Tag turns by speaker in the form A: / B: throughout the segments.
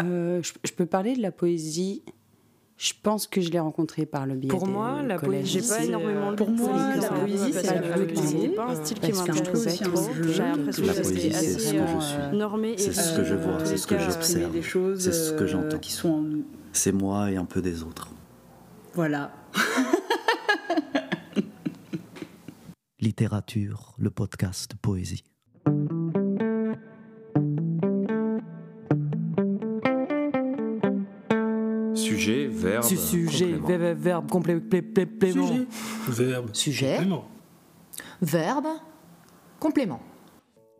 A: Euh, je, je peux parler de la poésie. Je pense que je l'ai rencontré par le biais
B: Pour
A: des
B: moi, la poésie,
C: J'ai pas
B: c'est,
C: énormément
B: euh,
C: lu
B: pour
C: de
B: moi, la poésie, c'est C'est pas un style qui
A: parce que je
B: m'intéresse trop.
A: que
B: J'ai l'impression
D: la
B: que
D: poésie,
B: c'est assez
D: ce que je
B: euh,
D: suis.
B: normé et
D: C'est ce que je vois, c'est ce que j'observe.
C: exprimer des choses
D: C'est ce que
C: euh,
D: j'entends.
C: qui sont en nous.
D: C'est moi et un peu des autres.
C: Voilà.
D: Littérature, le podcast Poésie.
E: Sujet, verbe.
F: Su- Sujet,
E: complément.
F: ver- ver- verbe, complé- plé- plé- plément.
G: Verbe.
H: Sujet,
G: Complément.
H: verbe, complément.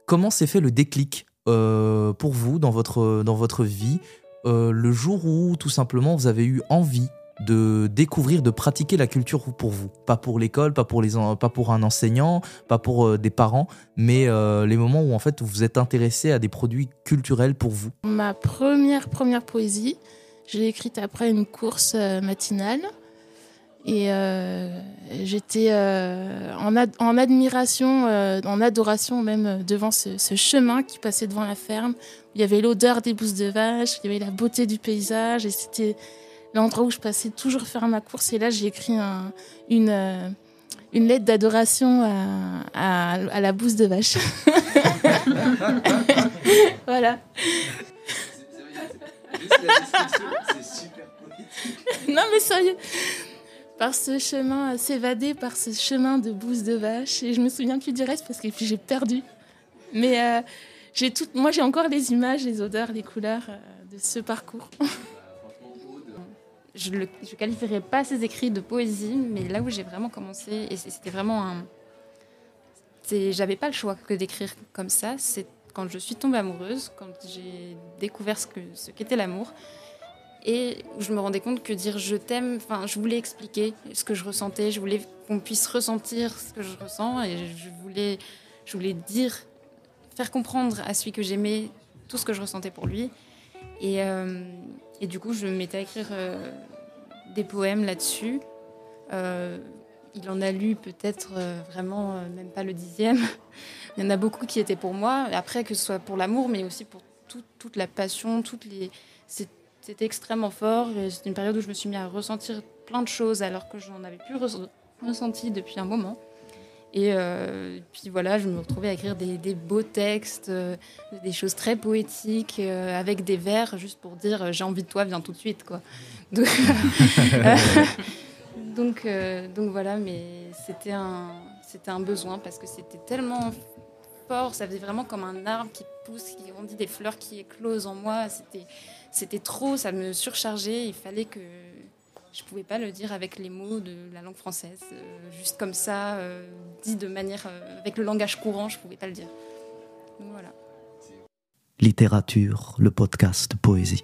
I: Comment s'est fait le déclic euh, pour vous dans votre, dans votre vie euh, le jour où tout simplement vous avez eu envie de découvrir, de pratiquer la culture pour vous? Pas pour l'école, pas, pour les pas pour un enseignant, pas pour euh, des parents, mais euh, les moments où en fait vous vous êtes intéressé à des produits culturels pour vous?
J: Ma première, première poésie, je l'ai écrite après une course euh, matinale. Et euh, j'étais euh, en, ad- en admiration, en adoration même devant ce, chemin qui passait devant la ferme. Il y avait l'odeur des bousses de vache, il y avait la beauté du paysage. Et c'était l'endroit où je passais toujours faire ma course. Et là, j'ai écrit un- une, lettre d'adoration à, à- à la bouse de vache. voilà. Non mais sérieux. Par ce chemin, euh, s'évader par ce chemin de bouse de vache. Et je me souviens plus du reste parce que j'ai perdu. Mais euh, j'ai tout, moi j'ai encore les images, les odeurs, les couleurs euh, de ce parcours.
K: je ne qualifierais pas ces écrits de poésie, mais là où j'ai vraiment commencé, et c'était vraiment un. J'avais pas le choix que d'écrire comme ça. C'est quand je suis tombée amoureuse, quand j'ai découvert ce que ce qu'était l'amour, et je me rendais compte que dire je t'aime, enfin, je voulais expliquer ce que je ressentais, je voulais qu'on puisse ressentir ce que je ressens, et je voulais, je voulais dire, faire comprendre à celui que j'aimais tout ce que je ressentais pour lui. Et, euh, du coup, je me mettais à écrire euh, des poèmes là-dessus. Euh, il en a lu peut-être euh, vraiment euh, même pas le dixième. il y en a beaucoup qui étaient pour moi. Après, que ce soit pour l'amour, mais aussi pour tout- toute la passion, toutes les. C'était extrêmement fort. C'était une période où je me suis mis à ressentir plein de choses alors que je n'en avais plus res- ressenti depuis un moment. Et euh, puis voilà, je me retrouvais à écrire des, beaux textes, des choses très poétiques, avec des vers, juste pour dire j'ai envie de toi, viens tout de suite. Quoi. donc, euh, donc voilà, mais c'était un, c'était un besoin parce que c'était tellement fort, ça faisait vraiment comme un arbre qui pousse, qui grandit, des fleurs qui éclosent en moi. C'était, trop, ça me surchargeait. Il fallait que je pouvais pas le dire avec les mots de la langue française, euh, juste comme ça, euh, dit de manière avec le langage courant, je pouvais pas le dire. Donc voilà.
D: Littérature, le podcast Poésie.